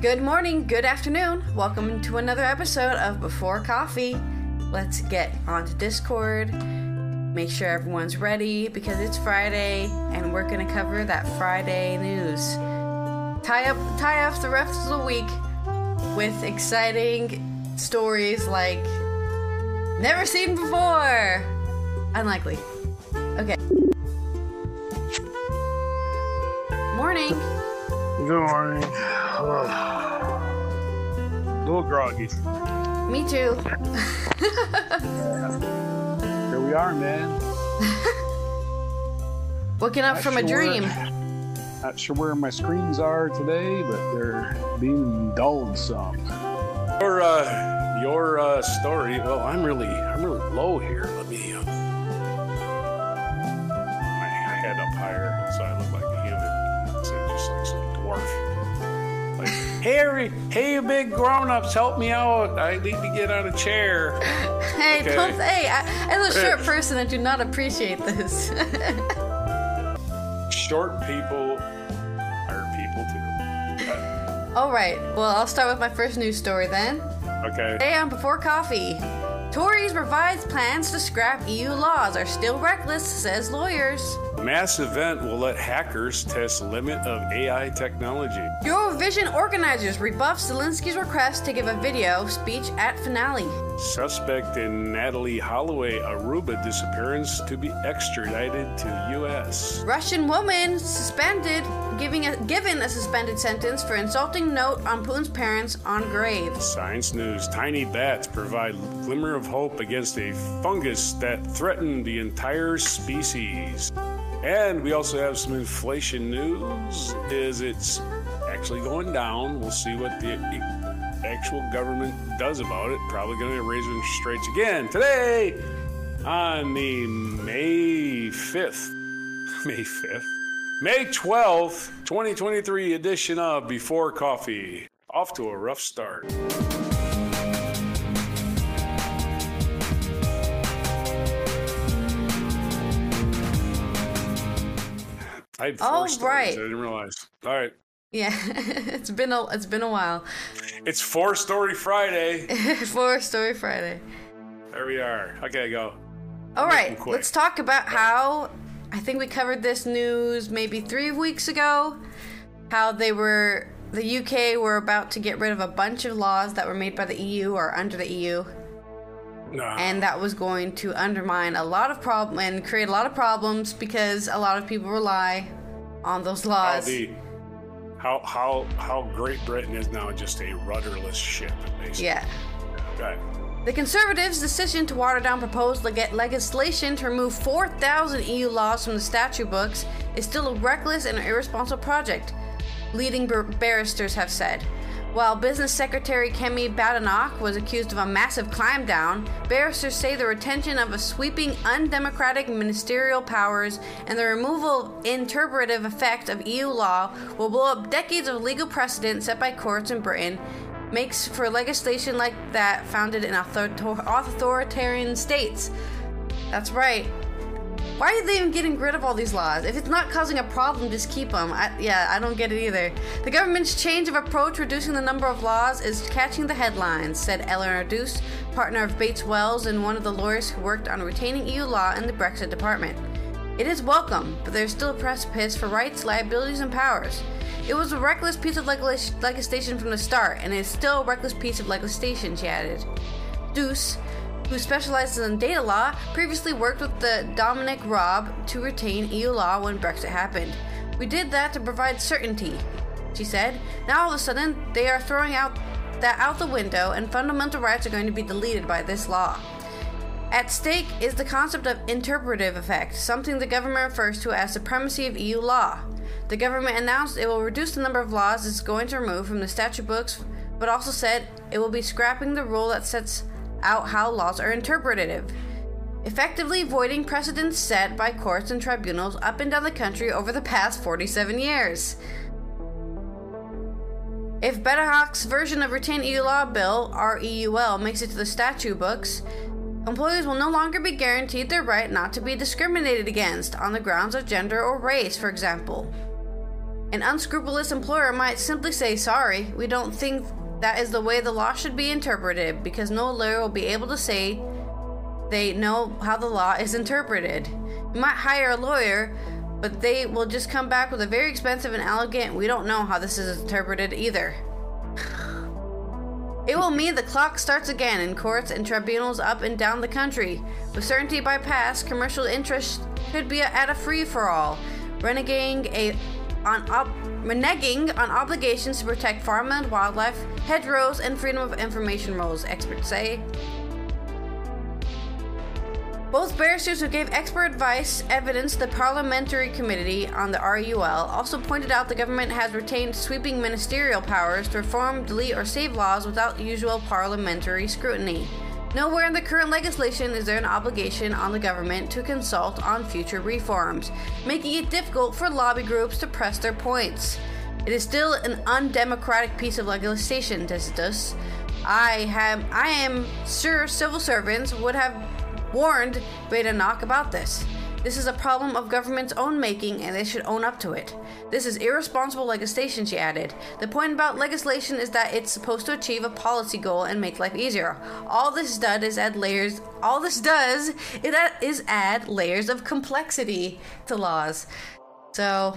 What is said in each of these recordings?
Good morning, good afternoon. Welcome to another episode of Before Coffee. Let's get onto Discord. Make sure everyone's ready because it's Friday and we're going to cover that Friday news. Tie up tie off the rest of the week with exciting stories like never seen before. Unlikely. Okay. Morning. Good morning. A little groggy. Me too. Here we are, man. Waking up Not from a dream. Not sure where my screens are today, but they're being dulled some. Your uh, your uh, story. Well, I'm really I'm really low here. Let me. Uh, my head up higher, so dwarf. Like, hey, hey, you big grown-ups, help me out. I need to get on a chair. Hey, Okay. don't, hey, I, as a short person, I do not appreciate this. Short people are people too. All right, well, I'll start with my first news story then. Okay. Today on Before Coffee, Tories revised plans to scrap EU laws are still reckless, says lawyers. Mass event will let hackers test limit of AI technology. Eurovision organizers rebuff Zelensky's request to give a video speech at finale. Suspect in Natalee Holloway Aruba disappearance to be extradited to U.S. Russian woman suspended, giving a, given a suspended sentence for insulting note on Putin's parents on grave. Science News Tiny bats provide glimmer of hope against a fungus that threatened the entire species. And we also have some inflation news. Is it's actually going down. We'll see what the actual government does about it. Probably going to raise interest rates again today on the May 5th. May 5th. May 12th, 2023 edition of Before Coffee. Off to a rough start. I had four oh, stories. right. I didn't realize. All right. Yeah, it's been a it's been a while. It's Four Story Friday. four Story Friday. There we are. Okay, go. All right, let's talk about how I think we covered this news maybe three weeks ago. How they were the UK were about to get rid of a bunch of laws that were made by the EU or under the EU, Nah. and that was going to undermine a lot of problem and create a lot of problems because a lot of people rely on those how the how how how Great Britain is now just a rudderless ship, basically. Yeah. Right. The Conservatives' decision to water down proposed leg- legislation to remove 4,000 EU laws from the statute books is still a reckless and irresponsible project, leading bar- barristers have said. While Business Secretary Kemi Badenoch was accused of a massive climb down, barristers say the retention of a sweeping, undemocratic ministerial powers and the removal of interpretive effect of EU law will blow up decades of legal precedent set by courts in Britain makes for legislation like that founded in author- authoritarian states. That's right. Why are they even getting rid of all these laws? If it's not causing a problem, just keep them. I, yeah, I don't get it either. The government's change of approach reducing the number of laws is catching the headlines, said Eleonor Duhs, partner of Bates Wells and one of the lawyers who worked on retaining EU law in the Brexit department. It is welcome, but there's still a precipice for rights, liabilities, and powers. It was a reckless piece of legislation from the start, and it is still a reckless piece of legislation, she added. Deuce, who specializes in data law, previously worked with the Dominic Raab to retain EU law when Brexit happened. We did that to provide certainty, she said. Now all of a sudden, they are throwing out that out the window, and fundamental rights are going to be deleted by this law. At stake is the concept of interpretive effect, something the government refers to as supremacy of EU law. The government announced it will reduce the number of laws it's going to remove from the statute books, but also said it will be scrapping the rule that sets out how laws are interpretive, effectively voiding precedents set by courts and tribunals up and down the country over the past 47 years. If Badenoch's version of Retain EU Law Bill, REUL, makes it to the statute books, employees will no longer be guaranteed their right not to be discriminated against on the grounds of gender or race, for example. An unscrupulous employer might simply say, Sorry, we don't think that is the way the law should be interpreted, because no lawyer will be able to say they know how the law is interpreted. You might hire a lawyer, but they will just come back with a very expensive and elegant, we don't know how this is interpreted either. It will mean the clock starts again in courts and tribunals up and down the country. With certainty bypassed, commercial interest could be at a free for all, renegating a on op, reneging on obligations to protect farmland, wildlife, hedgerows, and freedom of information rules. Experts say. Both barristers who gave expert advice evidenced the Parliamentary Committee on the RUL also pointed out the government has retained sweeping ministerial powers to reform, delete, or save laws without usual parliamentary scrutiny. Nowhere in the current legislation is there an obligation on the government to consult on future reforms, making it difficult for lobby groups to press their points. It is still an undemocratic piece of legislation, does. I have I am sure civil servants would have warned Badenoch about this. This is a problem of government's own making, and they should own up to it. This is irresponsible legislation, she added. The point about legislation is that it's supposed to achieve a policy goal and make life easier. All this does is add layers. All this does is add layers of complexity to laws. So,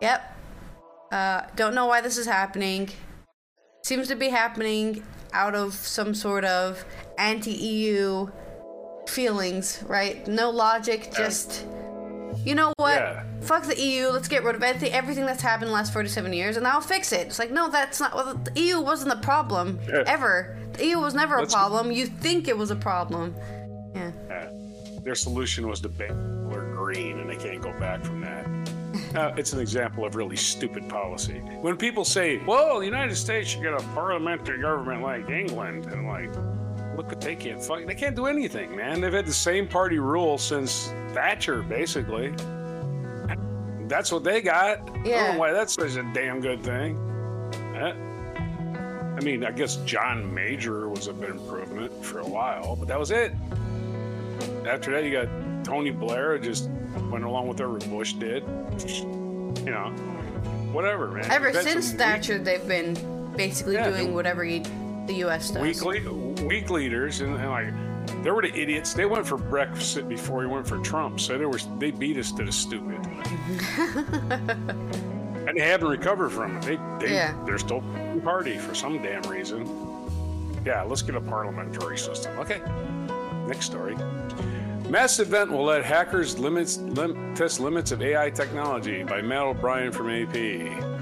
yep. Uh, don't know why this is happening. Seems to be happening out of some sort of anti-EU feelings, right? No logic, just you know what? Yeah. Fuck the EU. Let's get rid of everything, everything that's happened in the last 47 years, and I'll fix it. It's like, no, that's not. Well, the EU wasn't the problem Yeah. ever. The EU was never Let's- a problem. You think it was a problem. Yeah. Uh, their solution was to ban color green, and they can't go back from that. Uh, it's an example of really stupid policy. When people say, "Well, the United States should get a parliamentary government like England," and like, look what they can't fuck. They can't do anything, man. They've had the same party rule since Thatcher, basically. That's what they got. I don't Yeah. know why that's such a damn good thing. I mean, I guess John Major was a bit improvement for a while, but that was it. After that, you got Tony Blair just went along with whatever Bush did. You know, whatever, man. Ever since Thatcher, they've been basically Yeah, doing whatever he, the U.S. does. weak, weak, weak leaders, and, and like they were the idiots. They went for Brexit before he went for Trump, so they were they beat us to the stupid. and they haven't recovered from it. They, they Yeah. they're still party for some damn reason. Yeah, let's get a parliamentary system. Okay, next story. Mass event will let hackers limits lim, test limits of AI technology by Matt O'Brien from AP.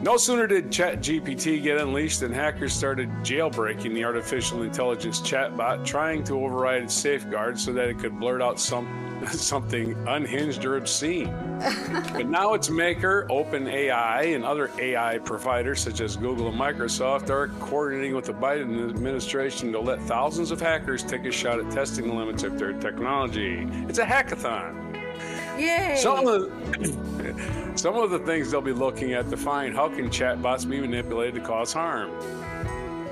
No sooner did ChatGPT get unleashed than hackers started jailbreaking the artificial intelligence chatbot, trying to override its safeguards so that it could blurt out some something unhinged or obscene. but now its maker, OpenAI, and other AI providers such as Google and Microsoft are coordinating with the Biden administration to let thousands of hackers take a shot at testing the limits of their technology. It's a hackathon. Yay! Some of the some of the things they'll be looking at to find how can chatbots be manipulated to cause harm.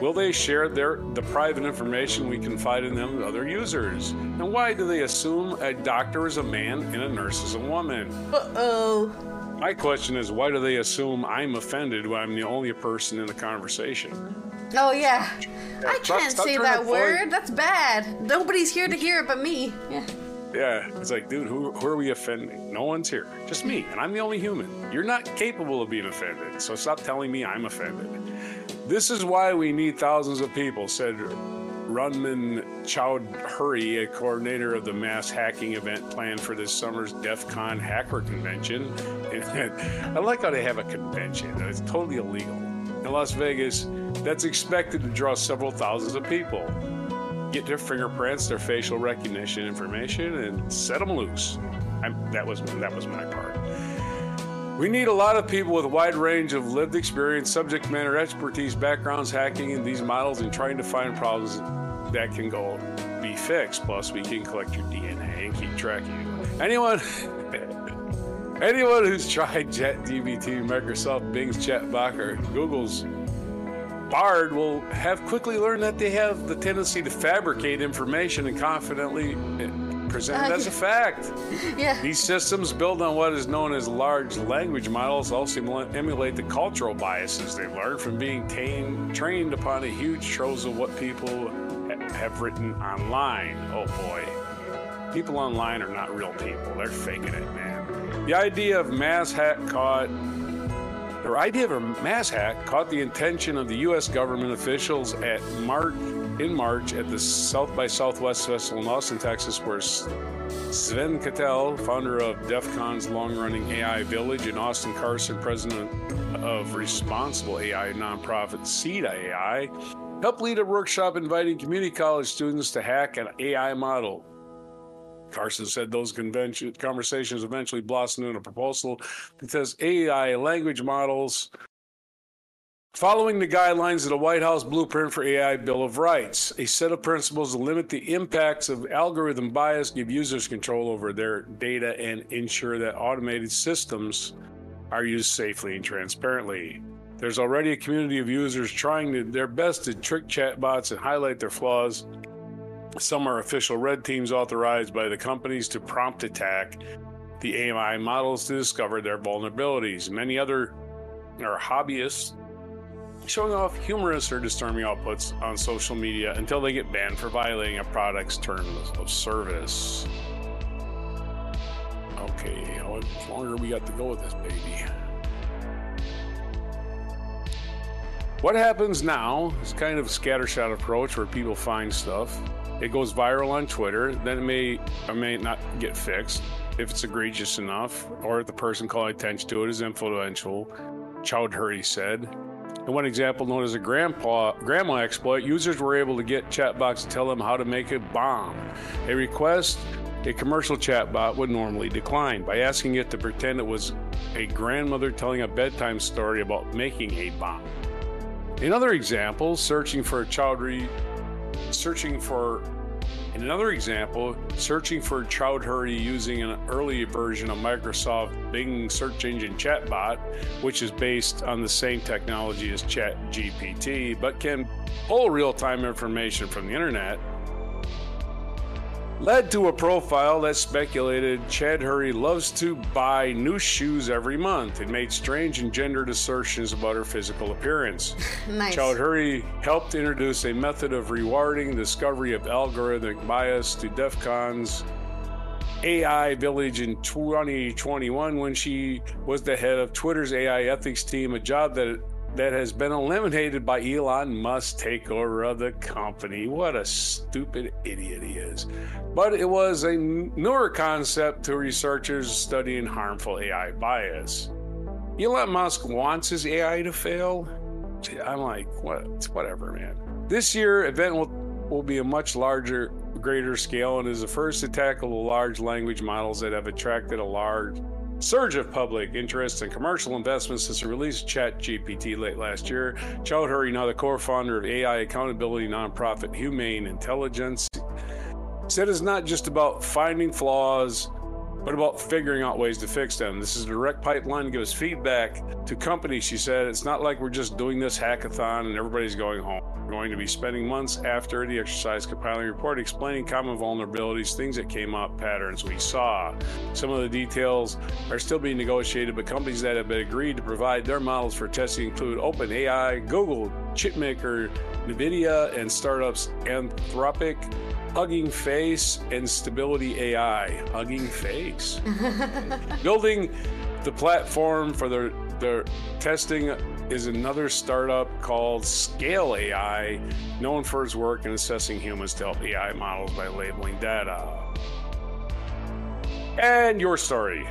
Will they share their the private information we confide in them to other users? And why do they assume a doctor is a man and a nurse is a woman? Uh oh. My question is why do they assume I'm offended when I'm the only person in the conversation? Oh yeah. I can't stop say that word. That's bad. Nobody's here to hear it but me. Yeah. Yeah, it's like, dude, who, who are we offending? No one's here. Just me, and I'm the only human. You're not capable of being offended, so stop telling me I'm offended. This is why we need thousands of people, said Rumman Chowdhury, a coordinator of the mass hacking event planned for this summer's DEF CON hacker convention. I like how they have a convention, it's totally illegal. In Las Vegas, that's expected to draw several thousands of people get their fingerprints, their facial recognition information, and set them loose. I'm, that was that was my part. We need a lot of people with a wide range of lived experience, subject matter expertise, backgrounds hacking in these models, and trying to find problems that can go be fixed. Plus, we can collect your DNA and keep track of you. Anyone. Anyone who's tried ChatGPT, Microsoft Bing's chatbot, or Google's Bard will have quickly learned that they have the tendency to fabricate information and confidently eh, present it as a fact. Yeah. These systems build on what is known as large language models also emulate the cultural biases they've learned from being trained upon a huge troves of what people ha- have written online. Oh boy. People online are not real people. They're faking it, man. The idea of mass hack caught their idea of a mass hack caught the attention of the U.S. government officials at March in March at the South by Southwest Festival in Austin, Texas, where Sven Cattell, founder of DEF CON's long-running AI Village, and Austin Carson, president of responsible AI nonprofit Seed AI, helped lead a workshop inviting community college students to hack an AI model. Carson said those conversations eventually blossomed into a proposal that says AI language models following the guidelines of the White House Blueprint for AI Bill of Rights, a set of principles to limit the impacts of algorithm bias, give users control over their data, and ensure that automated systems are used safely and transparently. There's already a community of users trying to, their best to trick chatbots and highlight their flaws. Some are official red teams authorized by the companies to prompt attack the AI models to discover their vulnerabilities. Many other are hobbyists showing off humorous or disturbing outputs on social media until they get banned for violating a product's terms of service. Okay, how much longer we got to go with this baby? What happens now is kind of a scattershot approach where people find stuff. It goes viral on Twitter, then it may or may not get fixed if it's egregious enough, or if the person calling attention to it is influential. Chowdhury said. In one example, known as a grandpa grandma exploit, users were able to get chatbots to tell them how to make a bomb. A request a commercial chatbot would normally decline by asking it to pretend it was a grandmother telling a bedtime story about making a bomb. In other examples, searching for a Chowdhury, searching for in another example, searching for Chowdhury using an early version of Microsoft Bing search engine chatbot, which is based on the same technology as ChatGPT, but can pull real time information from the internet, led to a profile that speculated Chowdhury loves to buy new shoes every month and made strange and gendered assertions about her physical appearance. Nice. Chowdhury helped introduce a method of rewarding the discovery of algorithmic bias to DEF CON's AI Village in 2021 when she was the head of Twitter's AI ethics team, a job that that has been eliminated by Elon Musk's takeover of the company. What a stupid idiot he is. But it was a newer concept to researchers studying harmful AI bias. Elon Musk wants his AI to fail. I'm like, what? Whatever, man. This year, event will, will be a much larger, greater scale and is the first to tackle the large language models that have attracted a large surge of public interest and commercial investments since the release of ChatGPT late last year. Chowdhury, now the co-founder of AI accountability nonprofit Humane Intelligence, said it's not just about finding flaws, but about figuring out ways to fix them. This is a direct pipeline to give us feedback to companies. She said it's not like we're just doing this hackathon and everybody's going home. We're going to be spending months after the exercise compiling report explaining common vulnerabilities, things that came up, patterns we saw. Some of the details are still being negotiated, but companies that have been agreed to provide their models for testing include OpenAI, Google, Chipmaker, NVIDIA, and startups Anthropic, Hugging Face, and Stability AI. Hugging Face. Building the platform for their, the testing is another startup called Scale AI, known for its work in assessing humans to help AI models by labeling data. And your story.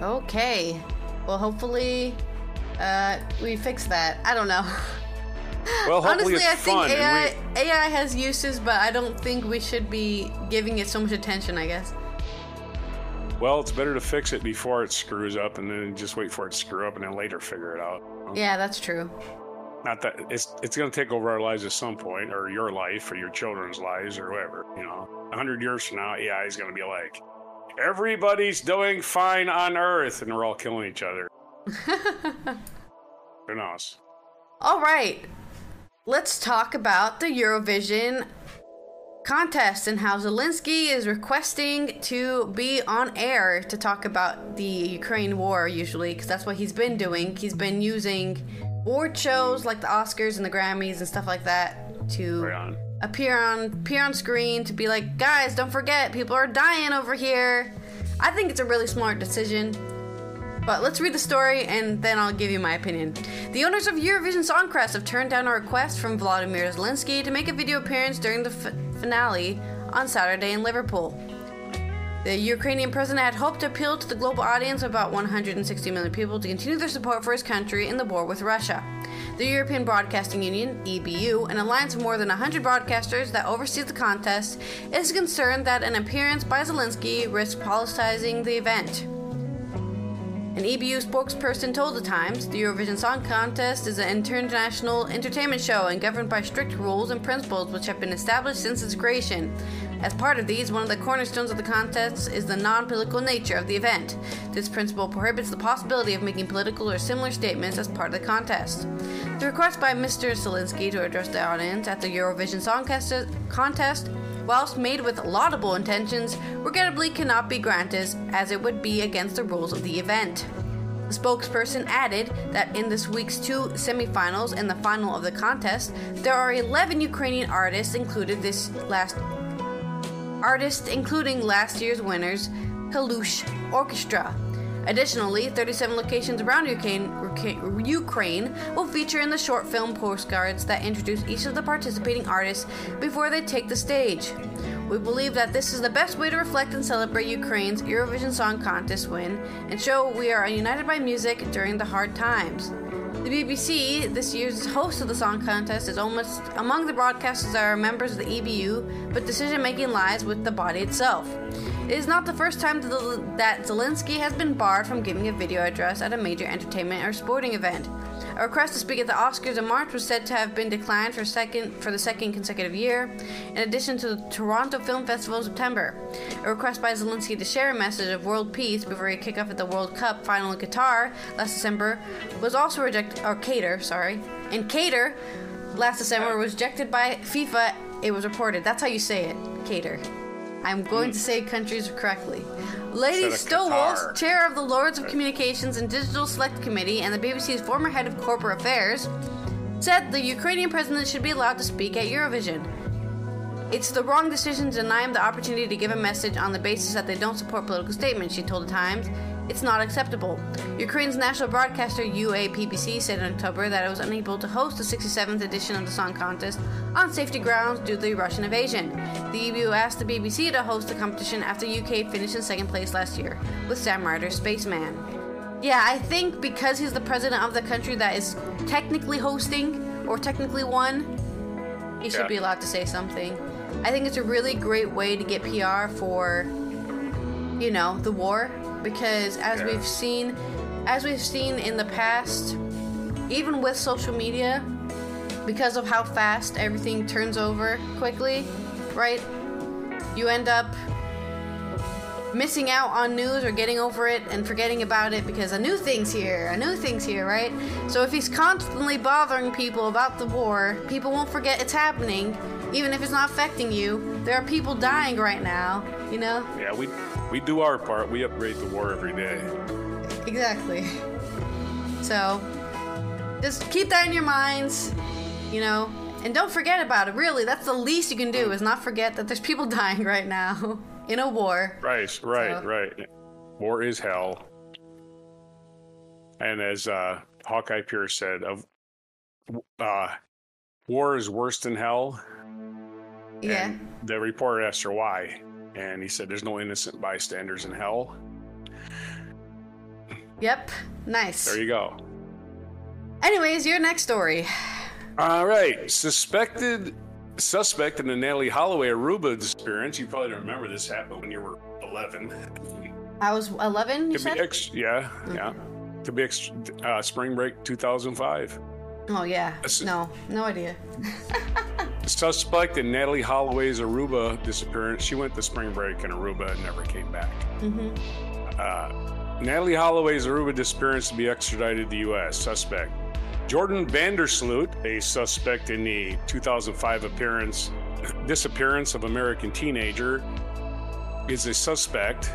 Okay. Well, hopefully, uh, we fix that. I don't know. Well, hopefully Honestly, I think. AI and AI has uses, but I don't think we should be giving it so much attention. I guess. well, it's better to fix it before it screws up, and then just wait for it to screw up, and then later figure it out. Yeah, that's true. Not that it's it's going to take over our lives at some point, or your life, or your children's lives, or whatever. You know, a hundred years from now, AI is going to be like, everybody's doing fine on Earth, and we're all killing each other. Who knows? All right. Let's talk about the Eurovision contest and how Zelensky is requesting to be on air to talk about the Ukraine war, usually, because that's what he's been doing. He's been using award shows like the Oscars and the Grammys and stuff like that to Right on. appear on appear on screen to be like, guys, don't forget, people are dying over here. I think it's a really smart decision. But let's read the story and then I'll give you my opinion. The owners of Eurovision Song Contest have turned down a request from Vladimir Zelensky to make a video appearance during the f- finale on Saturday in Liverpool. The Ukrainian president had hoped to appeal to the global audience of about 160 million people to continue their support for his country in the war with Russia. The European Broadcasting Union, EBU, an alliance of more than 100 broadcasters that oversees the contest, is concerned that an appearance by Zelensky risks politicizing the event. An EBU spokesperson told The Times the Eurovision Song Contest is an international entertainment show and governed by strict rules and principles which have been established since its creation. As part of these, one of the cornerstones of the contest is the non political nature of the event. This principle prohibits the possibility of making political or similar statements as part of the contest. The request by Mr. Zelensky to address the audience at the Eurovision Song Contest whilst made with laudable intentions, regrettably cannot be granted as it would be against the rules of the event. The spokesperson added that in this week's two semifinals and the final of the contest, there are 11 Ukrainian artists included this last artists including last year's winners Kalush Orchestra. Additionally, 37 locations around Ukraine, Ukraine will feature in the short film postcards that introduce each of the participating artists before they take the stage. We believe that this is the best way to reflect and celebrate Ukraine's Eurovision Song Contest win and show we are united by music during the hard times. The BBC, this year's host of the song contest, is almost among the broadcasters that are members of the EBU, but decision making lies with the body itself. It is not the first time that Zelensky has been barred from giving a video address at a major entertainment or sporting event. A request to speak at the Oscars in March was said to have been declined for second for the second consecutive year, in addition to the Toronto Film Festival in September. A request by Zelensky to share a message of world peace before he kick off at the World Cup final in Qatar last December was also rejected, or Qatar, sorry, in Qatar last December was rejected by FIFA. It was reported. That's how you say it, Qatar. I'm going to say countries correctly. Lady Stowell, chair of the Lords of Communications and Digital Select Committee and the BBC's former head of corporate affairs, said the Ukrainian president should be allowed to speak at Eurovision. It's the wrong decision to deny him the opportunity to give a message on the basis that they don't support political statements, she told The Times. It's not acceptable. Ukraine's national broadcaster UAPBC said in October that it was unable to host the 67th edition of the song contest on safety grounds due to the Russian invasion. The EBU asked the BBC to host the competition after UK finished in second place last year with Sam Ryder's Spaceman. Yeah, I think because he's the president of the country that is technically hosting or technically won, he should Yeah. be allowed to say something. I think it's a really great way to get PR for, you know, the war because as Yeah. we've seen, as we've seen in the past, even with social media, because of how fast everything turns over quickly, right? You end up missing out on news or getting over it and forgetting about it because a new thing's here, a new thing's here, right? So if he's constantly bothering people about the war, people won't forget it's happening, even if it's not affecting you. There are people dying right now, you know? Yeah, we we do our part. We upgrade the war every day. Exactly. So just keep that in your minds, you know, and don't forget about it. Really, that's the least you can do is not forget that there's people dying right now in a war. Right, right, So- right. War is hell. And as uh, Hawkeye Pierce said, of uh, war is worse than hell. Yeah. And the reporter asked her why, and he said, "There's no innocent bystanders in hell." Yep. Nice. There you go. Anyways, your next story. All right, suspected suspect in the Natalee Holloway Aruba disappearance. You probably don't remember this happened when you were 11. I was 11, you Could said? be ex- yeah, yeah. To be ex- uh, spring break 2005. Oh, yeah. No, no idea. Suspect in Natalee Holloway's Aruba disappearance. She went to spring break in Aruba and never came back. hmm Uh, Natalee Holloway's Aruba disappearance to be extradited to the U.S. Suspect Joran Vandersloot, a suspect in the 2005 appearance disappearance of American teenager, is a suspect.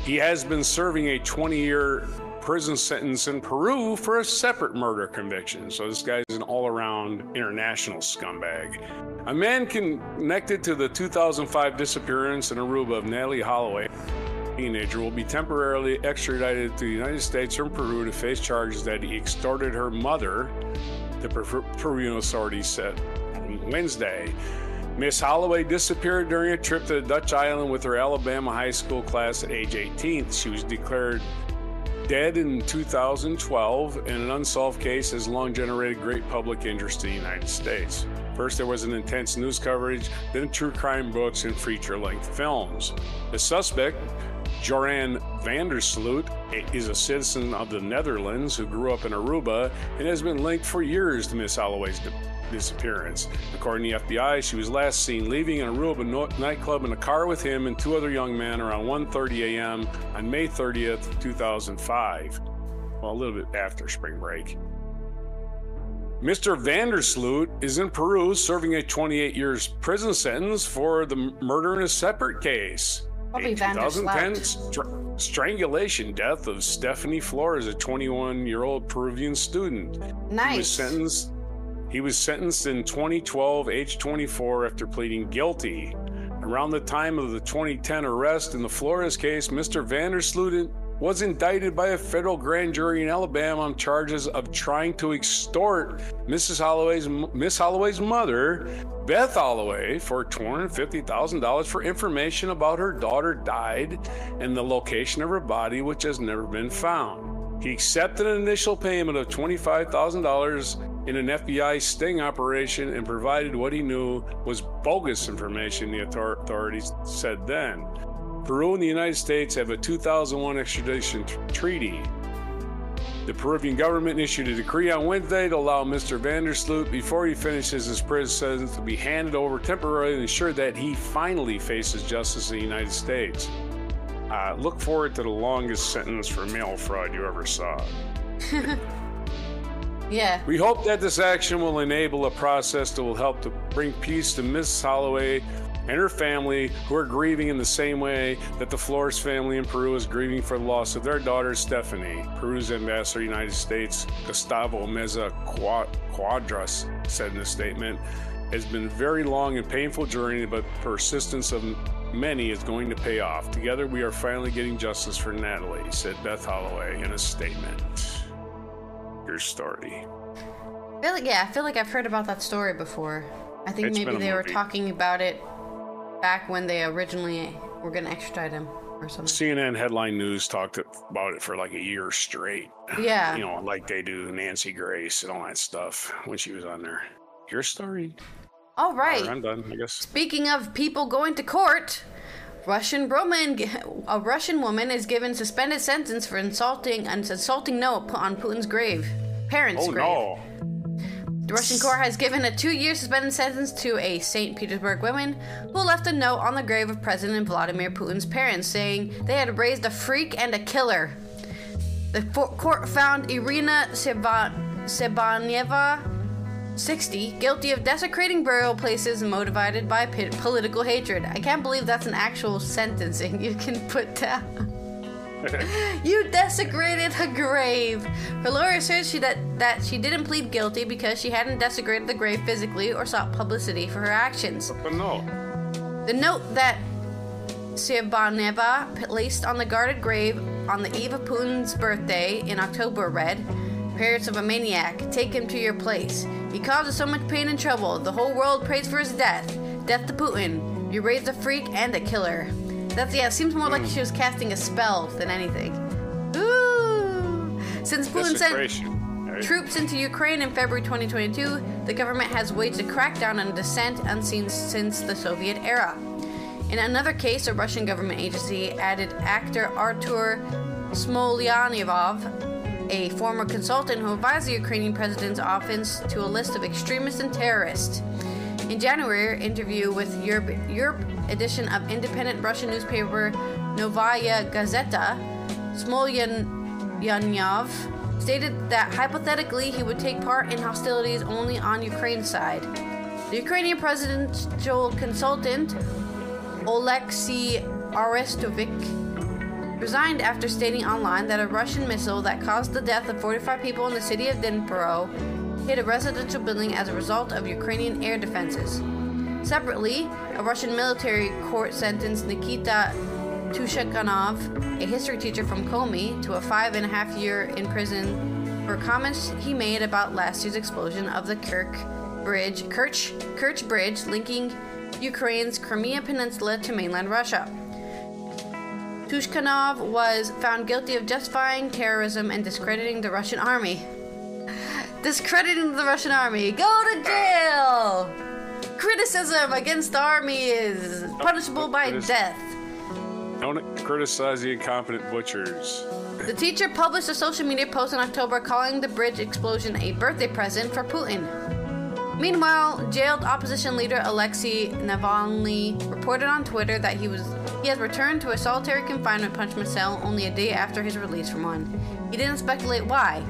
He has been serving a 20-year prison sentence in Peru for a separate murder conviction. So this guy's an all-around international scumbag. A man connected to the 2005 disappearance in Aruba of Natalee Holloway teenager will be temporarily extradited to the United States from Peru to face charges that he extorted her mother, the Peruvian authorities said on Wednesday. Miss Holloway disappeared during a trip to the Dutch island with her Alabama high school class at age 18. She was declared dead in 2012, and an unsolved case has long generated great public interest in the United States. First, there was an intense news coverage, then true crime books and feature length films. The suspect, Joran Vandersloot is a citizen of the Netherlands who grew up in Aruba and has been linked for years to Miss Holloway's disappearance. According to the FBI, she was last seen leaving an Aruba nightclub in a car with him and two other young men around 1:30 a.m. on May 30th, 2005. Well, a little bit after spring break. Mr. Vandersloot is in Peru serving a 28 years prison sentence for the murder in a separate case. Probably a 2010 str- strangulation death of Stephanie Flores, a 21 year old Peruvian student. Nice. He was sentenced. He was sentenced in 2012, age 24, after pleading guilty. Around the time of the 2010 arrest in the Flores case, Mr. Vandersloot was indicted by a federal grand jury in Alabama on charges of trying to extort Mrs. Holloway's Miss Holloway's mother, Beth Holloway, for $250,000 for information about her daughter died and the location of her body, which has never been found. He accepted an initial payment of $25,000 in an FBI sting operation and provided what he knew was bogus information, the authorities said then. Peru and the United States have a 2001 extradition t- treaty. The Peruvian government issued a decree on Wednesday to allow Mr. Vandersloot, before he finishes his prison sentence, to be handed over temporarily and ensure that he finally faces justice in the United States. Uh, look forward to the longest sentence for mail fraud you ever saw. yeah. We hope that this action will enable a process that will help to bring peace to Miss Holloway and her family, who are grieving in the same way that the Flores family in Peru is grieving for the loss of their daughter Stephanie. Peru's ambassador to the United States, Gustavo Meza Cuadras, said in a statement, "Has been a very long and painful journey, but persistence of many is going to pay off. Together, we are finally getting justice for Natalee, said Beth Holloway in a statement. Your story. I feel like, yeah, I feel like I've heard about that story before. I think It's maybe they were talking about it back when they originally were going to extradite him or something. CNN headline news talked about it for like a year straight. Yeah. You know, like they do Nancy Grace and all that stuff when she was on there. Your story. All All right. right, I'm done, I guess. Speaking of people going to court, Russian woman, a Russian woman is given suspended sentence for insulting an insulting note put on Putin's grave, parents' Oh grave. no. The Russian court has given a two-year suspended sentence to a St. Petersburg woman who left a note on the grave of President Vladimir Putin's parents saying they had raised a freak and a killer. The court found Irina Seba- Tsybaneva, 60, guilty of desecrating burial places motivated by p- political hatred. I can't believe that's an actual sentencing you can put down. You desecrated a grave. Her lawyer says she that, that she didn't plead guilty because she hadn't desecrated the grave physically or sought publicity for her actions. But no. The note that Tsybaneva placed on the guarded grave on the eve of Putin's birthday in October read, Parents of a maniac, take him to your place. He causes so much pain and trouble. The whole world prays for his death. Death to Putin. You raised a freak and a killer. That's yeah, it seems more like hmm. she was casting a spell than anything. Ooh. Since Putin sent right? troops into Ukraine in February 2022, the government has waged a crackdown on dissent unseen since the Soviet era. In another case, a Russian government agency added actor Artur Smolyanov, a former consultant who advised the Ukrainian president's office, to a list of extremists and terrorists. In January, interview with Europe, Europe edition of independent Russian newspaper Novaya Gazeta, Smolyanov stated that hypothetically he would take part in hostilities only on Ukraine's side. The Ukrainian presidential consultant, Oleksiy Arestovich, resigned after stating online that a Russian missile that caused the death of 45 people in the city of Dnipro hit a residential building as a result of Ukrainian air defenses. Separately, a Russian military court sentenced Nikita Tushkanov, a history teacher from Komi, to a five and a half year in prison for comments he made about last year's explosion of the Kirk Bridge, Kerch, Kerch Bridge linking Ukraine's Crimea Peninsula to mainland Russia. Tushkanov was found guilty of justifying terrorism and discrediting the Russian army. Discrediting the Russian army. Go to jail! Criticism against the army is punishable by death. Don't criticize the incompetent butchers. The teacher published a social media post in October calling the bridge explosion a birthday present for Putin. Meanwhile, jailed opposition leader Alexei Navalny reported on Twitter that he was he has returned to a solitary confinement punishment cell only a day after his release from one. He didn't speculate why.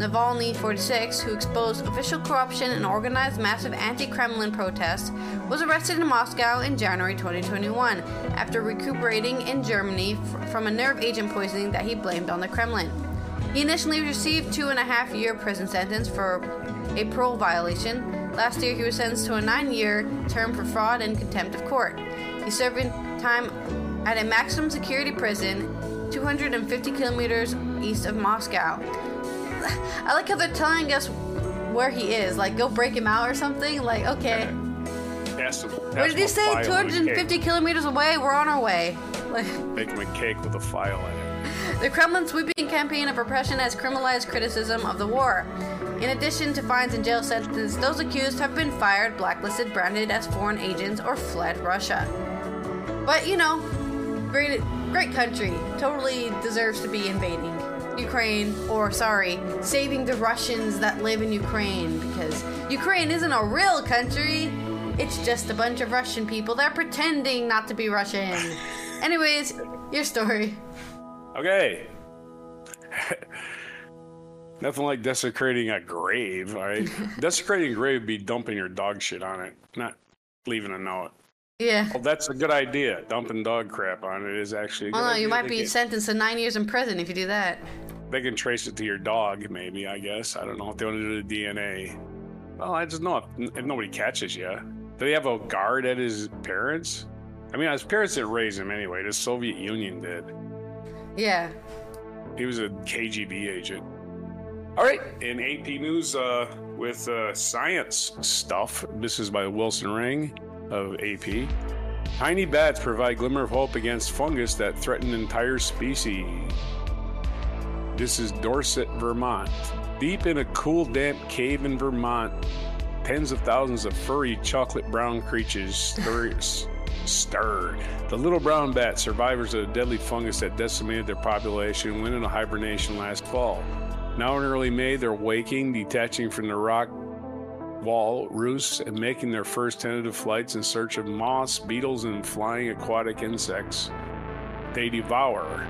Navalny, 46, who exposed official corruption and organized massive anti Kremlin protests, was arrested in Moscow in January 2021 after recuperating in Germany from a nerve agent poisoning that he blamed on the Kremlin. He initially received two and a half year prison sentence for a parole violation. Last year, he was sentenced to a nine year term for fraud and contempt of court. He served time at a maximum security prison 250 kilometers east of Moscow. I like how they're telling us where he is. Like, go break him out or something. Like, okay. Pass him- What did you say? file and a 250 kilometers away? We're on our way. Like, Make him a cake with a file in it. the Kremlin's sweeping campaign of repression has criminalized criticism of the war. In addition to fines and jail sentences, those accused have been fired, blacklisted, branded as foreign agents, or fled Russia. But you know, great, great country, totally deserves to be invading Ukraine, or sorry, saving the Russians that live in Ukraine, because Ukraine isn't a real country. It's just a bunch of Russian people They're pretending not to be Russian. Anyways, your story. Okay. Nothing like desecrating a grave, all right? desecrating a grave would be dumping your dog shit on it, not leaving a note. Yeah. Well, that's a good idea. Dumping dog crap on it is actually a good Well, no, you might They be can- sentenced to nine years in prison if you do that. They can trace it to your dog, maybe, I guess. I don't know if they want to do the DNA. Well, I just know if, if nobody catches you. Do they have a guard at his parents? I mean, his parents didn't raise him anyway. The Soviet Union did. Yeah. He was a KGB agent. All right, in AP News uh, with uh, science stuff, this is by Wilson Ring of AP. Tiny bats provide glimmer of hope against fungus that threaten entire species. This is Dorset, Vermont. Deep in a cool, damp cave in Vermont, tens of thousands of furry chocolate brown creatures stir, stirred. The little brown bat, survivors of a deadly fungus that decimated their population, went into hibernation last fall. Now in early May, they're waking, detaching from the rock wall roosts, and making their first tentative flights in search of moss, beetles, and flying aquatic insects they devour.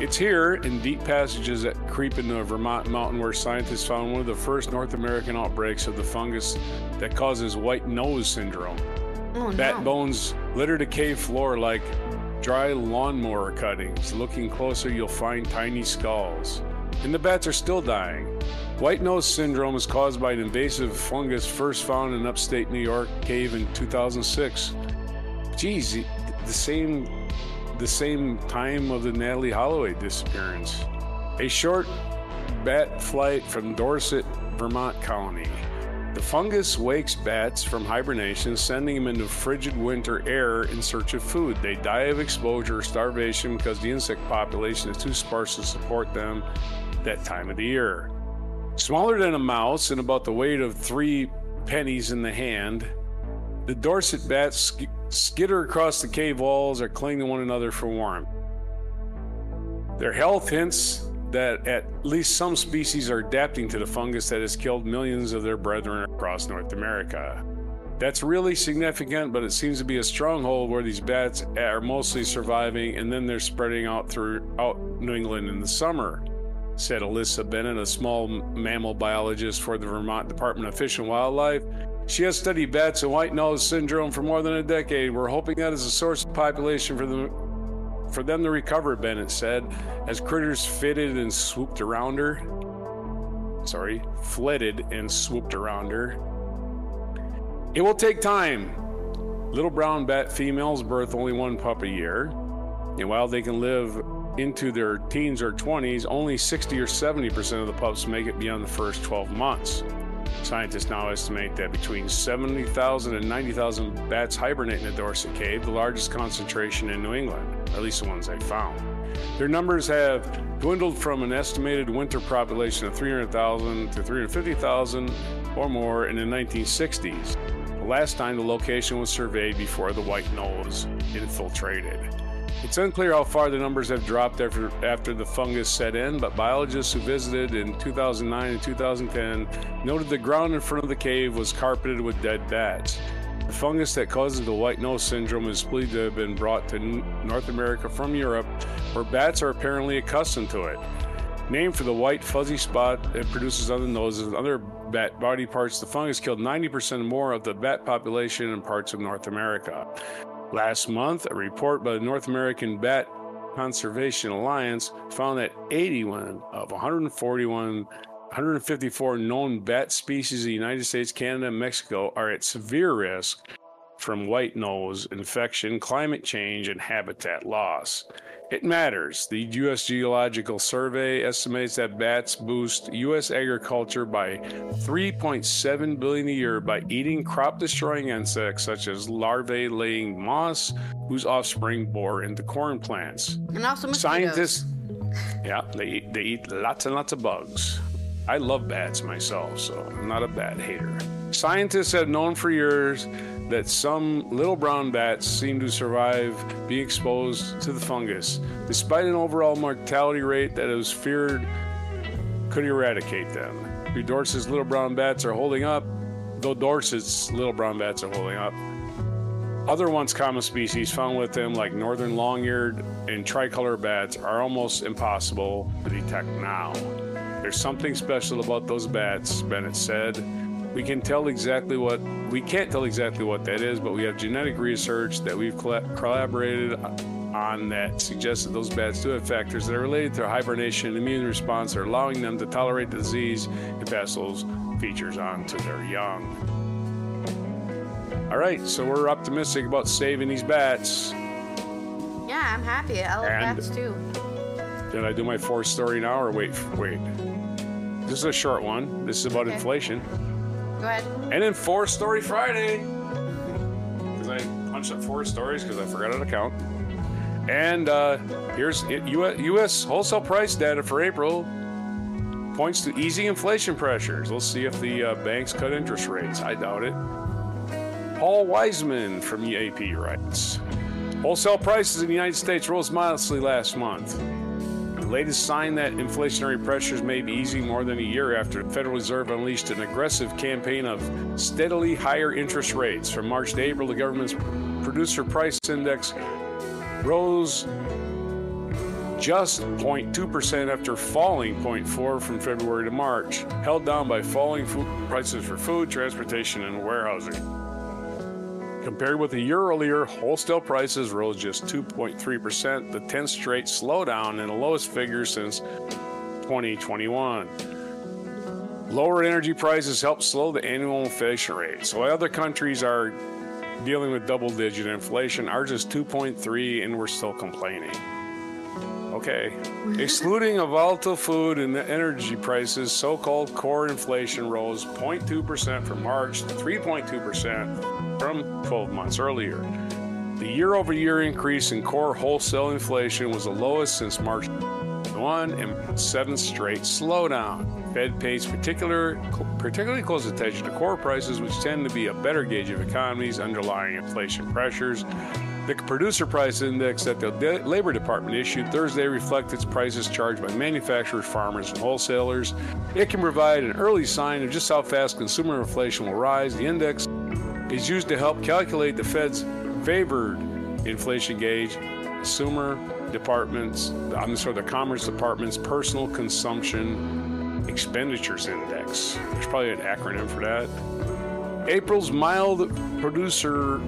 It's here in deep passages that creep into a Vermont mountain where scientists found one of the first North American outbreaks of the fungus that causes white nose syndrome. Oh Bat no. bones litter the cave floor like dry lawnmower cuttings. Looking closer, you'll find tiny skulls. And the bats are still dying. White nose syndrome is caused by an invasive fungus first found in upstate New York cave in 2006. Geez, the same the same time of the Natalee Holloway disappearance. A short bat flight from Dorset, Vermont colony. The fungus wakes bats from hibernation, sending them into frigid winter air in search of food. They die of exposure or starvation because the insect population is too sparse to support them that time of the year. Smaller than a mouse and about the weight of three pennies in the hand, the Dorset bats sk- skitter across the cave walls or cling to one another for warmth. Their health hints that at least some species are adapting to the fungus that has killed millions of their brethren across North America. That's really significant, but it seems to be a stronghold where these bats are mostly surviving and then they're spreading out throughout New England in the summer. Said Alyssa Bennett, a small mammal biologist for the Vermont Department of Fish and Wildlife. She has studied bats and white nose syndrome for more than a decade. We're hoping that is a source of population for them, for them to recover, Bennett said, as critters fitted and swooped around her. Sorry, flitted and swooped around her. It will take time. Little brown bat females birth only one pup a year, and while they can live into their teens or 20s, only 60 or 70% of the pups make it beyond the first 12 months. Scientists now estimate that between 70,000 and 90,000 bats hibernate in the Dorset Cave, the largest concentration in New England, at least the ones they found. Their numbers have dwindled from an estimated winter population of 300,000 to 350,000 or more in the 1960s, the last time the location was surveyed before the white nose infiltrated. It's unclear how far the numbers have dropped after, after the fungus set in, but biologists who visited in 2009 and 2010 noted the ground in front of the cave was carpeted with dead bats. The fungus that causes the white nose syndrome is believed to have been brought to North America from Europe, where bats are apparently accustomed to it. Named for the white fuzzy spot it produces on the nose and other bat body parts, the fungus killed 90% more of the bat population in parts of North America. Last month, a report by the North American Bat Conservation Alliance found that 81 of 141 154 known bat species in the United States, Canada, and Mexico are at severe risk from white nose infection, climate change, and habitat loss. It matters. The U.S. Geological Survey estimates that bats boost U.S. agriculture by 3.7 billion a year by eating crop-destroying insects such as larvae-laying moths, whose offspring bore into corn plants. And also mosquitoes. Scientists, yeah, they eat, they eat lots and lots of bugs. I love bats myself, so I'm not a bat hater. Scientists have known for years that some little brown bats seem to survive being exposed to the fungus, despite an overall mortality rate that is feared could eradicate them. Dorset's little brown bats are holding up, though Dorset's little brown bats are holding up. Other once common species found with them, like northern long-eared and tricolor bats, are almost impossible to detect now. There's something special about those bats, Bennett said. We can tell exactly what we can't tell exactly what that is, but we have genetic research that we've collaborated on that suggests that those bats do have factors that are related to hibernation and immune response that are allowing them to tolerate the disease and pass those features on to their young. All right, so we're optimistic about saving these bats. Yeah, I'm happy. I love And- bats too. Did I do my fourth story now, or wait, wait? This is a short one. This is about Okay. inflation. Go ahead. And then four story Friday. Because I punched up four stories because I forgot how to count. And uh, here's U.S. wholesale price data for April. Points to easing inflation pressures. Let's see if the uh, banks cut interest rates. I doubt it. Paul Wiseman from EAP writes Wholesale prices in the United States rose modestly last month. Latest sign that inflationary pressures may be easing more than a year after the Federal Reserve unleashed an aggressive campaign of steadily higher interest rates. From March to April, the government's producer price index rose just 0.2% after falling 0.4 from February to March, held down by falling food prices for food, transportation, and warehousing. Compared with a year earlier, wholesale prices rose just 2.3%, the 10th straight slowdown and the lowest figure since 2021. Lower energy prices help slow the annual inflation rate. So while other countries are dealing with double digit inflation, ours is 2.3 and we're still complaining. Okay. Excluding a volatile food and energy prices, so called core inflation rose 0.2% from March to 3.2% from 12 months earlier. The year over year increase in core wholesale inflation was the lowest since March 1 and seventh straight slowdown. Fed pays particular, particularly close attention to core prices, which tend to be a better gauge of economies' underlying inflation pressures. The producer price index that the Labor Department issued Thursday reflects prices charged by manufacturers, farmers, and wholesalers. It can provide an early sign of just how fast consumer inflation will rise. The index is used to help calculate the Fed's favored inflation gauge, consumer Department's, I'm sorry, the Commerce Department's Personal Consumption Expenditures Index. There's probably an acronym for that. April's mild producer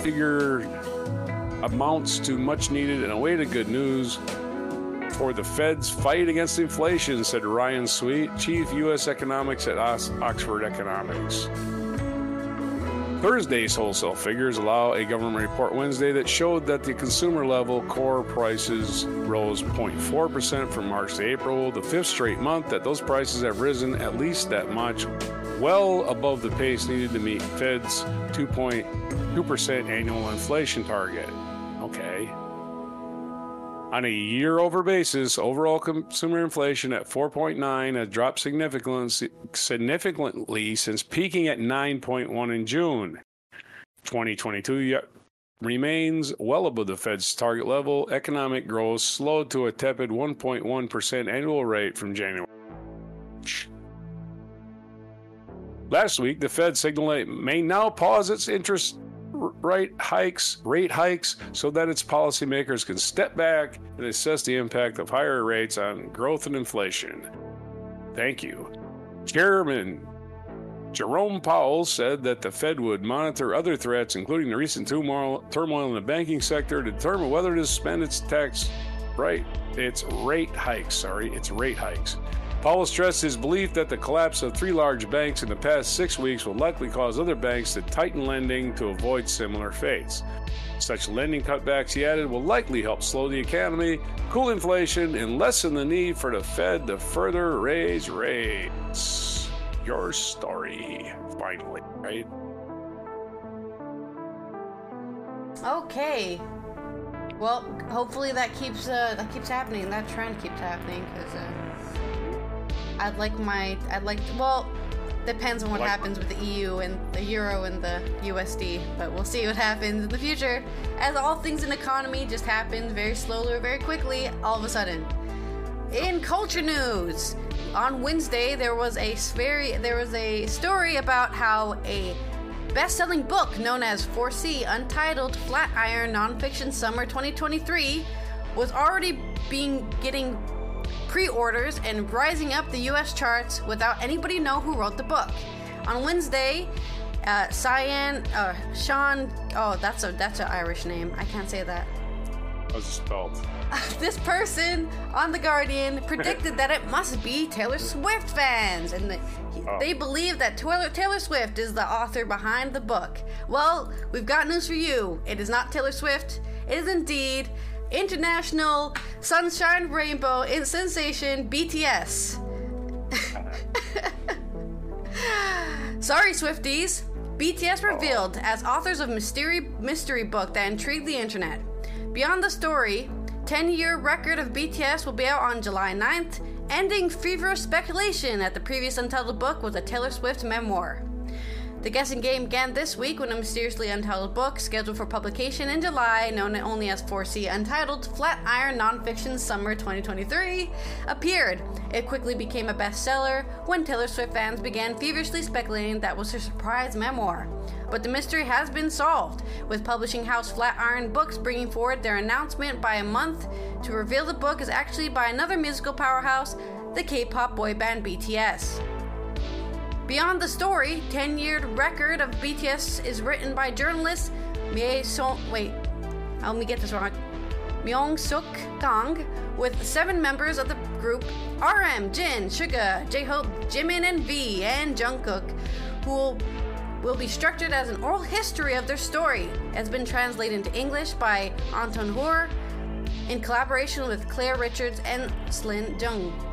figure amounts to much needed and awaited good news for the Fed's fight against inflation, said Ryan Sweet, Chief U.S. Economics at Oxford Economics. Thursday's wholesale figures allow a government report Wednesday that showed that the consumer level core prices rose 0.4% from March to April, the fifth straight month that those prices have risen at least that much, well above the pace needed to meet Fed's 2.2% annual inflation target. Okay. On a year over basis, overall consumer inflation at 4.9 has dropped significantly, significantly since peaking at 9.1 in June. 2022 remains well above the Fed's target level. Economic growth slowed to a tepid 1.1% annual rate from January. Last week, the Fed signaled it may now pause its interest rate hikes, rate hikes, so that its policymakers can step back and assess the impact of higher rates on growth and inflation. Thank you. Chairman Jerome Powell said that the Fed would monitor other threats, including the recent turmoil, in the banking sector, to determine whether to suspend its tax right, its rate hikes. Sorry, its rate hikes. Powell stressed his belief that the collapse of three large banks in the past six weeks will likely cause other banks to tighten lending to avoid similar fates. Such lending cutbacks, he added, will likely help slow the economy, cool inflation, and lessen the need for the Fed to further raise rates. Your story, finally, right? Okay. Well, hopefully that keeps uh, that keeps happening. That trend keeps happening because. Uh I'd like my I'd like well depends on what like, happens with the EU and the euro and the USD, but we'll see what happens in the future. As all things in economy just happen very slowly or very quickly, all of a sudden. In culture news, on Wednesday there was a very there was a story about how a best-selling book known as 4C Untitled Flatiron Nonfiction Summer 2023 was already being getting pre-orders and rising up the U.S. charts without anybody know who wrote the book. On Wednesday, uh, Cyan, uh, Sean, oh, that's a that's an Irish name. I can't say that. How's it spelled? this person on the Guardian predicted that it must be Taylor Swift fans, and the, oh. they believe that Taylor, Taylor Swift is the author behind the book. Well, we've got news for you. It is not Taylor Swift. It is indeed International Sunshine Rainbow in Sensation BTS. Sorry, Swifties. BTS oh. revealed as authors of mystery mystery book that intrigued the internet. Beyond the story, 10-year record of BTS will be out on July 9th, ending feverish speculation that the previous untitled book was a Taylor Swift memoir. The guessing game began this week when a mysteriously untitled book, scheduled for publication in July, known only as 4C Untitled Flatiron Nonfiction Summer 2023, appeared. It quickly became a bestseller when Taylor Swift fans began feverishly speculating that was her surprise memoir. But the mystery has been solved, with publishing house Flatiron Books bringing forward their announcement by a month to reveal the book is actually by another musical powerhouse, the K pop boy band BTS. Beyond the story, 10 year record of BTS is written by journalist Mie Song. Wait, let me get this wrong. Myung Suk Kang, with seven members of the group RM, Jin, Suga, J Hope, Jimin, and V, and Jungkook, who will, will be structured as an oral history of their story. It has been translated into English by Anton Hur in collaboration with Claire Richards and Slin Jung.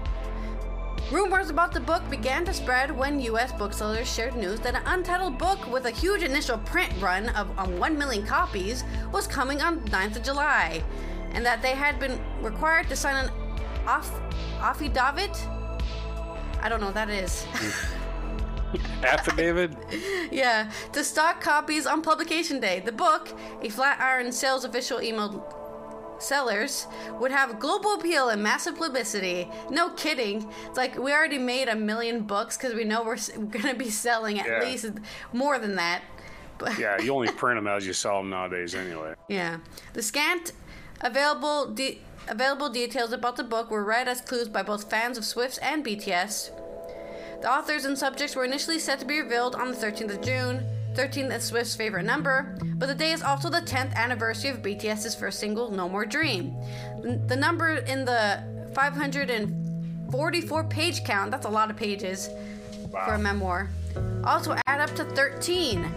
Rumors about the book began to spread when US booksellers shared news that an untitled book with a huge initial print run of um, 1 million copies was coming on 9th of July, and that they had been required to sign an off affidavit. I don't know what that is. affidavit? yeah, to stock copies on publication day. The book, a Flatiron sales official emailed sellers would have global appeal and massive publicity. No kidding. It's like we already made a million books because we know we're, going to be selling at yeah. least more than that. Yeah, you only print them as you sell them nowadays anyway. Yeah. The scant Available de- available details about the book were read as clues by both fans of Swifts and BTS. The authors and subjects were initially set to be revealed on the 13th of June. 13th is Swift's favorite number, but the day is also the 10th anniversary of BTS's first single, No More Dream. The number in the 544 page count, that's a lot of pages wow. for a memoir, also add up to 13.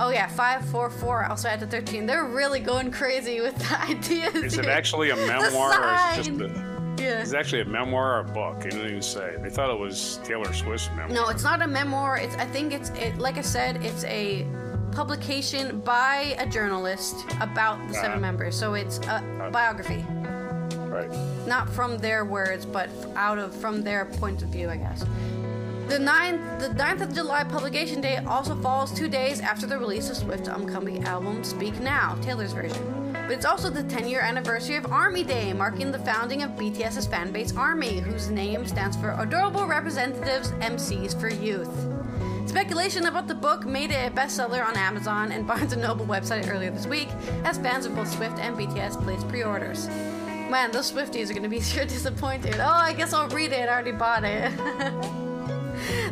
Oh yeah, 544 also add to 13. They're really going crazy with the ideas. Is it actually a memoir or is it just a yeah. It's actually a memoir or a book. They didn't even say. They thought it was Taylor Swift's memoir. No, it's not a memoir. It's I think it's it, like I said, it's a publication by a journalist about the uh, seven uh-huh. members. So it's a uh, biography. Right. Not from their words, but out of from their point of view, I guess. The 9th, the 9th of July publication date also falls two days after the release of Swift's upcoming album Speak Now, Taylor's version. But it's also the 10 year anniversary of Army Day, marking the founding of BTS's fanbase Army, whose name stands for Adorable Representatives MCs for Youth. Speculation about the book made it a bestseller on Amazon and Barnes & Noble website earlier this week, as fans of both Swift and BTS placed pre-orders. Man, those Swifties are gonna be sure disappointed. Oh, I guess I'll read it. I already bought it.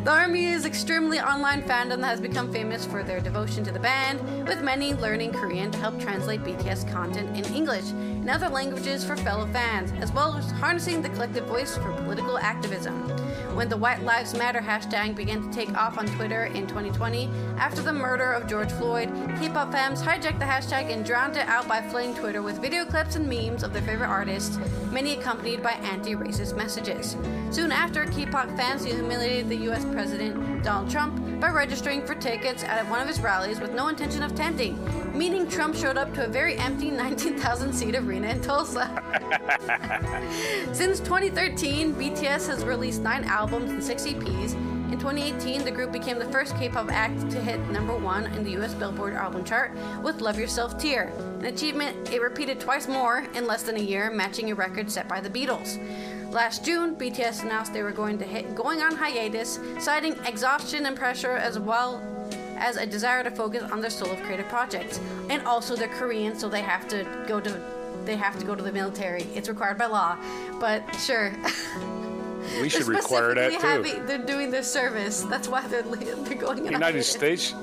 The Army is extremely online fandom that has become famous for their devotion to the band, with many learning Korean to help translate BTS content in English and other languages for fellow fans, as well as harnessing the collective voice for political activism. When the White Lives Matter hashtag began to take off on Twitter in 2020, after the murder of George Floyd, K-pop fans hijacked the hashtag and drowned it out by flooding Twitter with video clips and memes of their favorite artists, many accompanied by anti-racist messages. Soon after, K-pop fans humiliated the U.S. President Donald Trump by registering for tickets at one of his rallies with no intention of attending, meaning Trump showed up to a very empty 19,000 seat arena in Tulsa. Since 2013, BTS has released nine albums and six EPs. In 2018, the group became the first K-pop act to hit number one in the U.S. Billboard album chart with "Love Yourself" Tear, an achievement it repeated twice more in less than a year, matching a record set by the Beatles. Last June, BTS announced they were going to hit going on hiatus, citing exhaustion and pressure as well as a desire to focus on their solo creative projects. And also they're Korean, so they have to go to they have to go to the military. It's required by law. But sure. We should require that too. Having, they're doing their service. That's why they're, they're going. United States.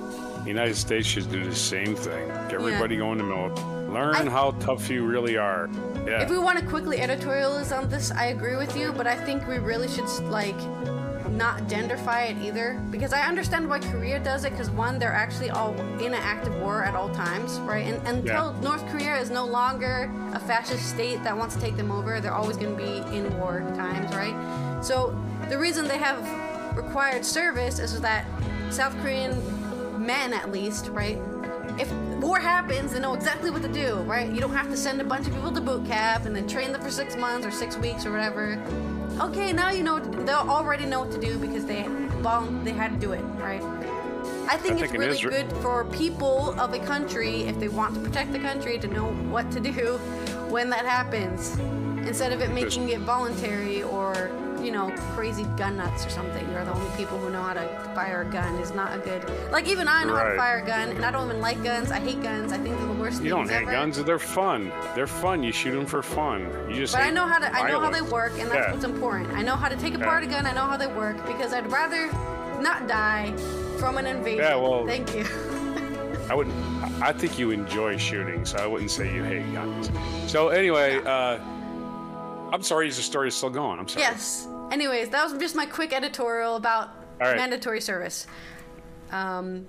United States should do the same thing. Get everybody yeah. going to military. Learn I, how tough you really are. Yeah. If we want to quickly editorialize on this, I agree with you, but I think we really should like not genderfy it either because I understand why Korea does it because one they're actually all in an active war at all times right and, and until. North Korea is no longer a fascist state that wants to take them over they're always going to be in war times right so the reason they have required service is that South Korean men at least right if war happens, they know exactly what to do, right? You don't have to send a bunch of people to boot camp and then train them for six months or six weeks or whatever. Okay, now you know they'll already know what to do because they they had to do it, right? I think I it's think really it good for people of a country if they want to protect the country to know what to do when that happens, instead of it making it voluntary or you know, crazy gun nuts or something are the only people who know how to fire a gun is not a good. Like even I know right. how to fire a gun, and I don't even like guns. I hate guns. I think they're the worst. You don't hate ever. guns. They're fun. They're fun. You shoot them for fun. You just. But I know how to. Violence. I know how they work, and that's yeah. what's important. I know how to take apart yeah. a gun. I know how they work because I'd rather not die from an invasion. Yeah, well. Thank you. I wouldn't. I think you enjoy shooting, so I wouldn't say you hate guns. So anyway, uh, I'm sorry. Is the story is still going? I'm sorry. Yes. Anyways, that was just my quick editorial about right. mandatory service. Um,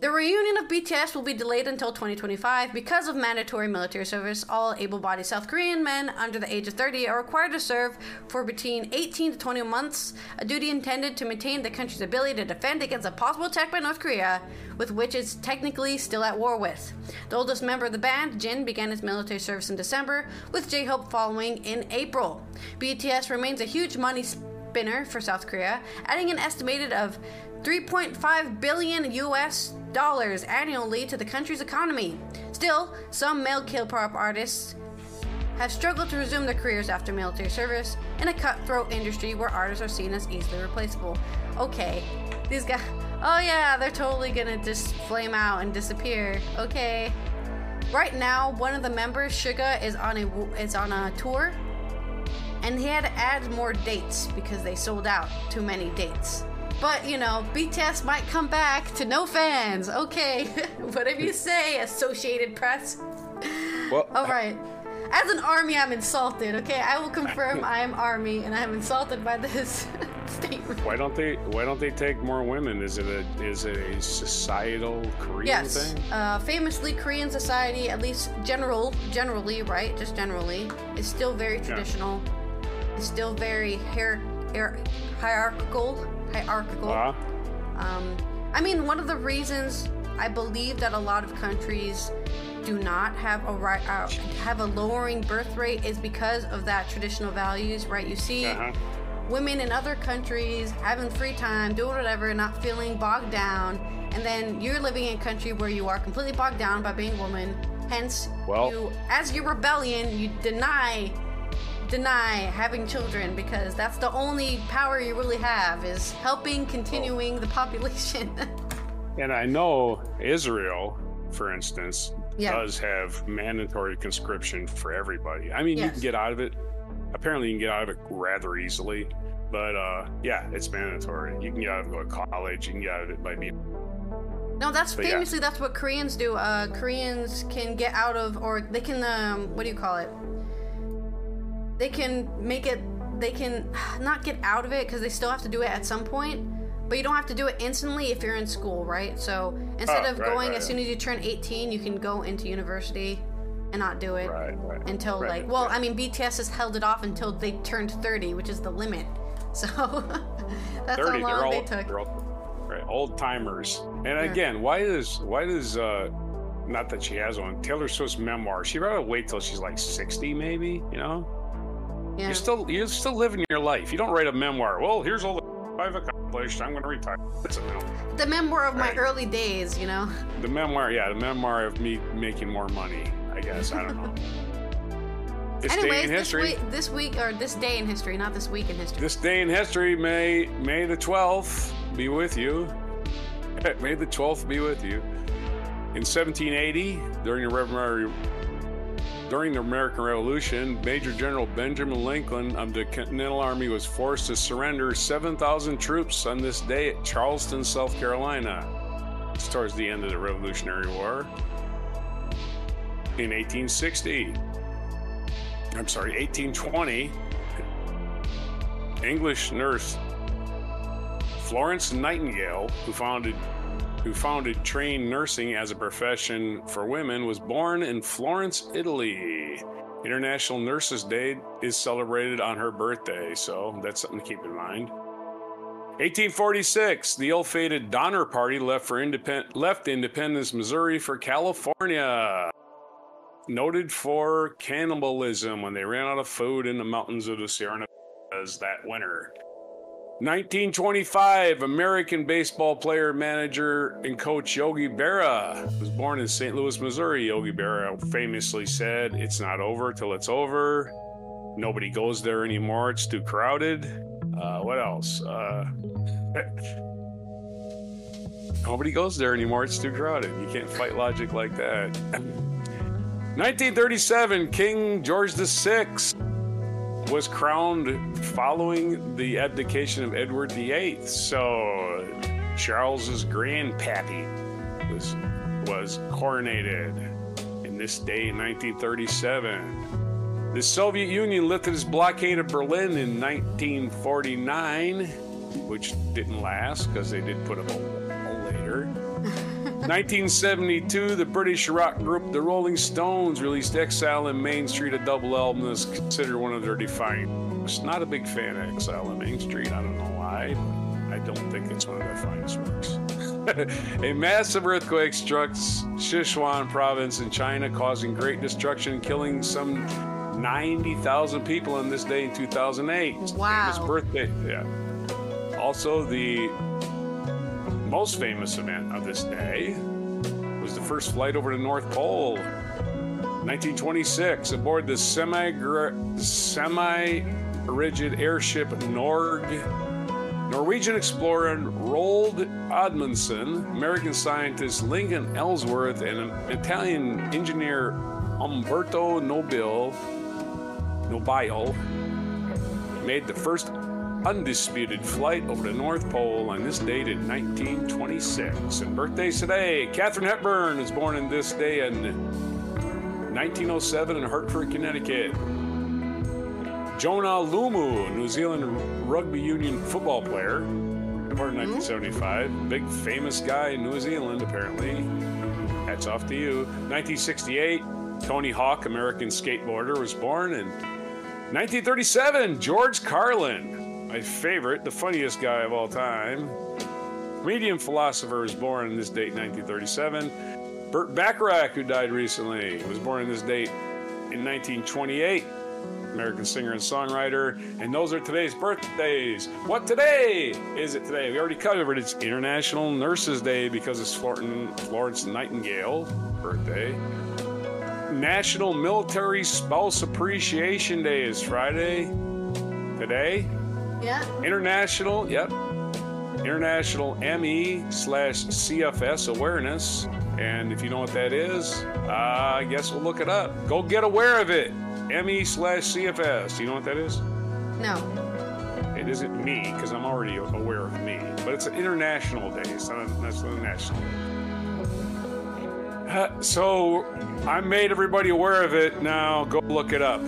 the reunion of BTS will be delayed until 2025 because of mandatory military service. All able bodied South Korean men under the age of 30 are required to serve for between 18 to 20 months, a duty intended to maintain the country's ability to defend against a possible attack by North Korea, with which it's technically still at war with. The oldest member of the band, Jin, began his military service in December, with J Hope following in April. BTS remains a huge money spinner for South Korea, adding an estimated of 3.5 billion US dollars annually to the country's economy. Still, some male K-pop artists have struggled to resume their careers after military service in a cutthroat industry where artists are seen as easily replaceable. Okay, these guys. Oh yeah, they're totally gonna just flame out and disappear. Okay. right now, one of the members, Suga, is on a is on a tour, and he had to add more dates because they sold out too many dates. But you know, BTS might come back to no fans. Okay, whatever you say, Associated Press. Well, All right. As an army, I'm insulted. Okay, I will confirm I am army, and I am insulted by this statement. why don't they why don't they take more women? Is it a is it a societal Korean Yes, thing? uh, famously Korean society, at least general, generally, right? Just generally, is still very traditional. It's still very hier- hier- hierarchical. Hierarchical. Uh, Um, I mean, one of the reasons I believe that a lot of countries do not have a right uh, have a lowering birth rate is because of that traditional values, right? You see uh-huh. women in other countries having free time, doing whatever, not feeling bogged down, and then you're living in a country where you are completely bogged down by being a woman. Hence, Well- you, as your rebellion, you deny deny having children because that's the only power you really have is helping continuing the population. And I know Israel, for instance, Yeah. does have mandatory conscription for everybody. I mean, you can get out of it. Apparently, you can get out of it rather easily. But uh, yeah, it's mandatory. You can get out of it, go to college. You can get out of it by being. no, that's But yeah. famously that's what Koreans do. Uh, Koreans can get out of, or they can, um, what do you call it? They can make it. They can not get out of it because they still have to do it at some point. But you don't have to do it instantly if you're in school, right? So instead Oh, of right, going right, as soon as you turn 18, you can go into university and not do it Right, until like. Well. I mean, BTS has held it off until they turned 30, which is the limit. So that's 30, how long all, they took. all right, old timers. And again, why does why does uh not that she has one Taylor Swift's memoir? She rather wait till she's like sixty, maybe. You know, Yeah. you're still you're still living your life. You don't write a memoir. Well, here's all the I've accomplished. I'm going to retire. It's a memoir. the memoir of my Right. early days, you know. The memoir, yeah, the memoir of me making more money. I guess I don't know. This day Anyways, in this history. week, this week or this day in history, not this week in history. This day in history, May May the twelfth, be with you. May the twelfth be with you. In 1780, during the Revolutionary during the American Revolution, Major General Benjamin Lincoln of the Continental Army was forced to surrender 7,000 troops on this day at Charleston, South Carolina. It's towards the end of the Revolutionary War. In 1860, I'm sorry, 1820, English nurse Florence Nightingale, who founded who founded trained nursing as a profession for women, was born in Florence, Italy. International Nurses Day is celebrated on her birthday, so that's something to keep in mind. 1846, the ill-fated Donner Party left for independent left Independence, Missouri for California. Noted for cannibalism when they ran out of food in the mountains of the Sierra Nevadas that winter. 1925, American baseball player, manager, and coach Yogi Berra was born in St. Louis, Missouri. Yogi Berra famously said, It's not over till it's over. Nobody goes there anymore. It's too crowded. Uh, what else? Uh, nobody goes there anymore. It's too crowded. You can't fight logic like that. 1937, King George VI was crowned following the abdication of Edward VIII. So Charles's grandpappy was was coronated in this day in 1937. The Soviet Union lifted its blockade of Berlin in 1949, which didn't last because they did put up a. 1972, the British rock group The Rolling Stones released Exile in Main Street, a double album that's considered one of their defining works. Not a big fan of Exile in Main Street. I don't know why, but I don't think it's one of their finest works. a massive earthquake struck Sichuan province in China, causing great destruction, and killing some 90,000 people on this day in 2008. It's the Wow. Famous birthday. Yeah. Also, the most famous event of this day was the first flight over the North Pole. 1926, aboard the semi semi rigid airship Norg Norwegian explorer Roald Amundsen, American scientist Lincoln Ellsworth, and Italian engineer Umberto Nobile, Nobile made the first undisputed flight over the North Pole on this date in 1926. And birthdays today, Katharine Hepburn is born in this day in 1907 in Hartford, Connecticut. Jonah Lomu, New Zealand rugby union football player, born in mm-hmm. 1975. Big famous guy in New Zealand, apparently. Hats off to you. 1968, Tony Hawk, American skateboarder, was born. And 1937, George Carlin, my favorite, the funniest guy of all time. Comedian philosopher was born on this date, 1937. Burt Bacharach, who died recently, was born on this date in 1928. American singer and songwriter. And those are today's birthdays. What today is it today? We already covered it. it's International Nurses Day because it's Florence Nightingale's birthday. National Military Spouse Appreciation Day is Friday. Today. Yeah. International, yep. International ME slash CFS awareness. And if you know what that is, uh, I guess we'll look it up. Go get aware of it. ME slash CFS. Do you know what that is? No. It isn't me, because I'm already aware of me. But it's an international day. It's not a, that's not a national day. Uh, so I made everybody aware of it. Now go look it up.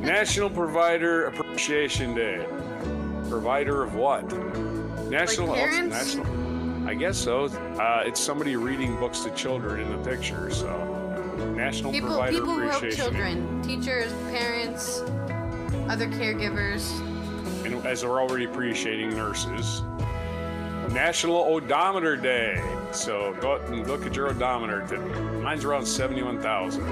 National Provider Appreciation Day. Provider of what? National. Like national. I guess so. Uh, it's somebody reading books to children in the picture. So, National People, Provider people who help Appreciation Day. children, teachers, parents, other caregivers. and as we're already appreciating nurses. National Odometer Day. So go out and look at your odometer. Mine's around 71,000.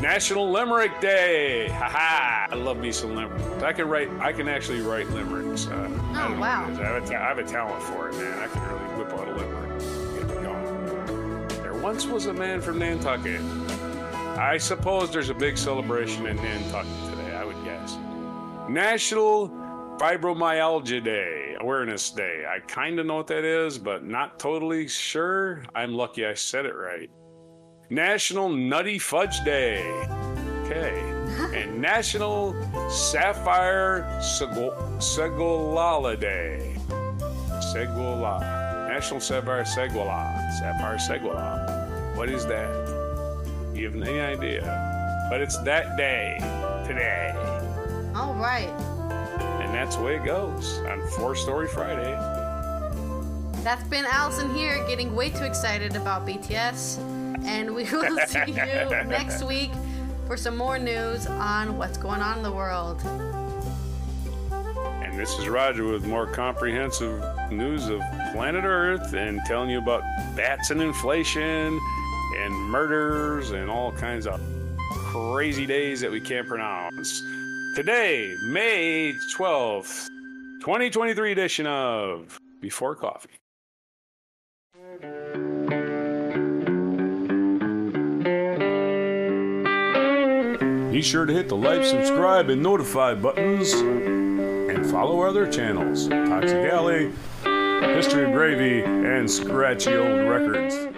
National Limerick Day. Ha ha! I love me some limericks. I can write, I can actually write limericks. Uh, I don't know what wow. I have, a ta- I have a talent for it, man. I can really whip out a limerick. Get me going. There once was a man from Nantucket. I suppose there's a big celebration in Nantucket today, I would guess. National Fibromyalgia Day, Awareness Day. I kind of know what that is, but not totally sure. I'm lucky I said it right. National Nutty Fudge Day. Okay. and National Sapphire Sego- Segolala Day. Seguala. National Sapphire Seguala. Sapphire Seguala. What is that? You have any idea? But it's that day today. All right. And that's the way it goes on Four Story Friday. That's been Allison here getting way too excited about BTS. And we will see you next week for some more news on what's going on in the world. And this is Roger with more comprehensive news of planet Earth and telling you about bats and inflation and murders and all kinds of crazy days that we can't pronounce. Today, May 12th, 2023 edition of Before Coffee. Be sure to hit the like, subscribe, and notify buttons and follow our other channels Toxic Ally, History of Gravy, and Scratchy Old Records.